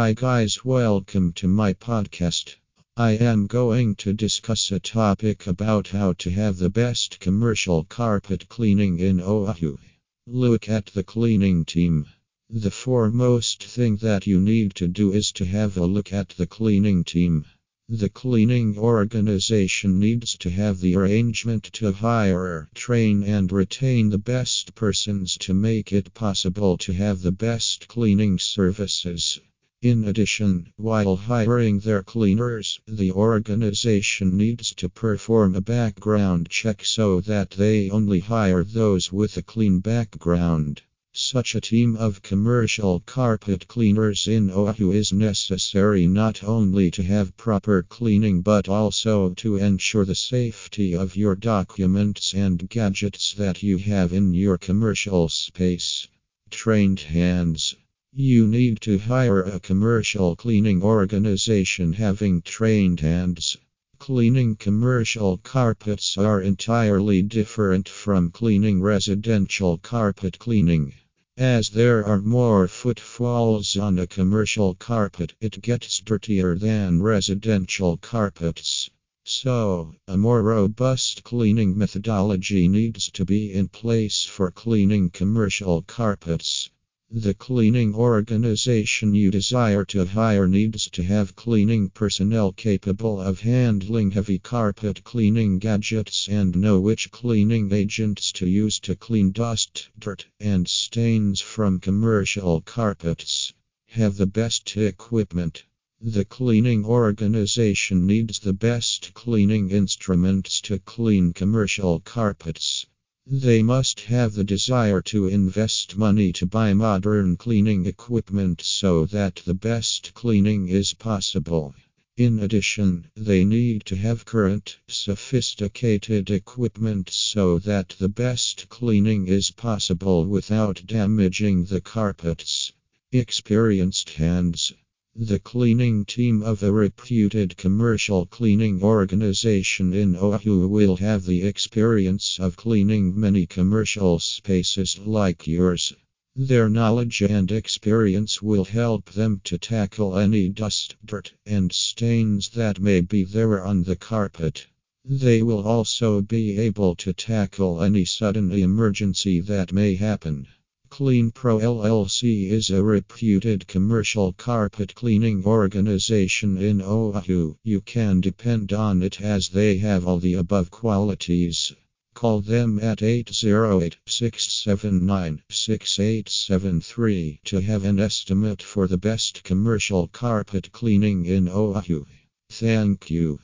Hi, guys, welcome to my podcast. I am going to discuss a topic about how to have the best commercial carpet cleaning in Oahu. Look at the cleaning team. The foremost thing that you need to do is to have a look at the cleaning team. The cleaning organization needs to have the arrangement to hire, train, and retain the best persons to make it possible to have the best cleaning services. In addition, while hiring their cleaners, the organization needs to perform a background check so that they only hire those with a clean background. Such a team of commercial carpet cleaners in Oahu is necessary not only to have proper cleaning but also to ensure the safety of your documents and gadgets that you have in your commercial space. Trained hands. You need to hire a commercial cleaning organization having trained hands. Cleaning commercial carpets are entirely different from cleaning residential carpet cleaning. As there are more footfalls on a commercial carpet, it gets dirtier than residential carpets. So, a more robust cleaning methodology needs to be in place for cleaning commercial carpets. The cleaning organization you desire to hire needs to have cleaning personnel capable of handling heavy carpet cleaning gadgets and know which cleaning agents to use to clean dust, dirt, and stains from commercial carpets. Have the best equipment. The cleaning organization needs the best cleaning instruments to clean commercial carpets. They must have the desire to invest money to buy modern cleaning equipment so that the best cleaning is possible. In addition, they need to have current, sophisticated equipment so that the best cleaning is possible without damaging the carpets. Experienced hands. The cleaning team of a reputed commercial cleaning organization in Oahu will have the experience of cleaning many commercial spaces like yours. Their knowledge and experience will help them to tackle any dust, dirt, and stains that may be there on the carpet. They will also be able to tackle any sudden emergency that may happen. KleenPro LLC is a reputed commercial carpet cleaning organization in Oahu. You can depend on it as they have all the above qualities. Call them at 808 679 6873 to have an estimate for the best commercial carpet cleaning in Oahu. Thank you.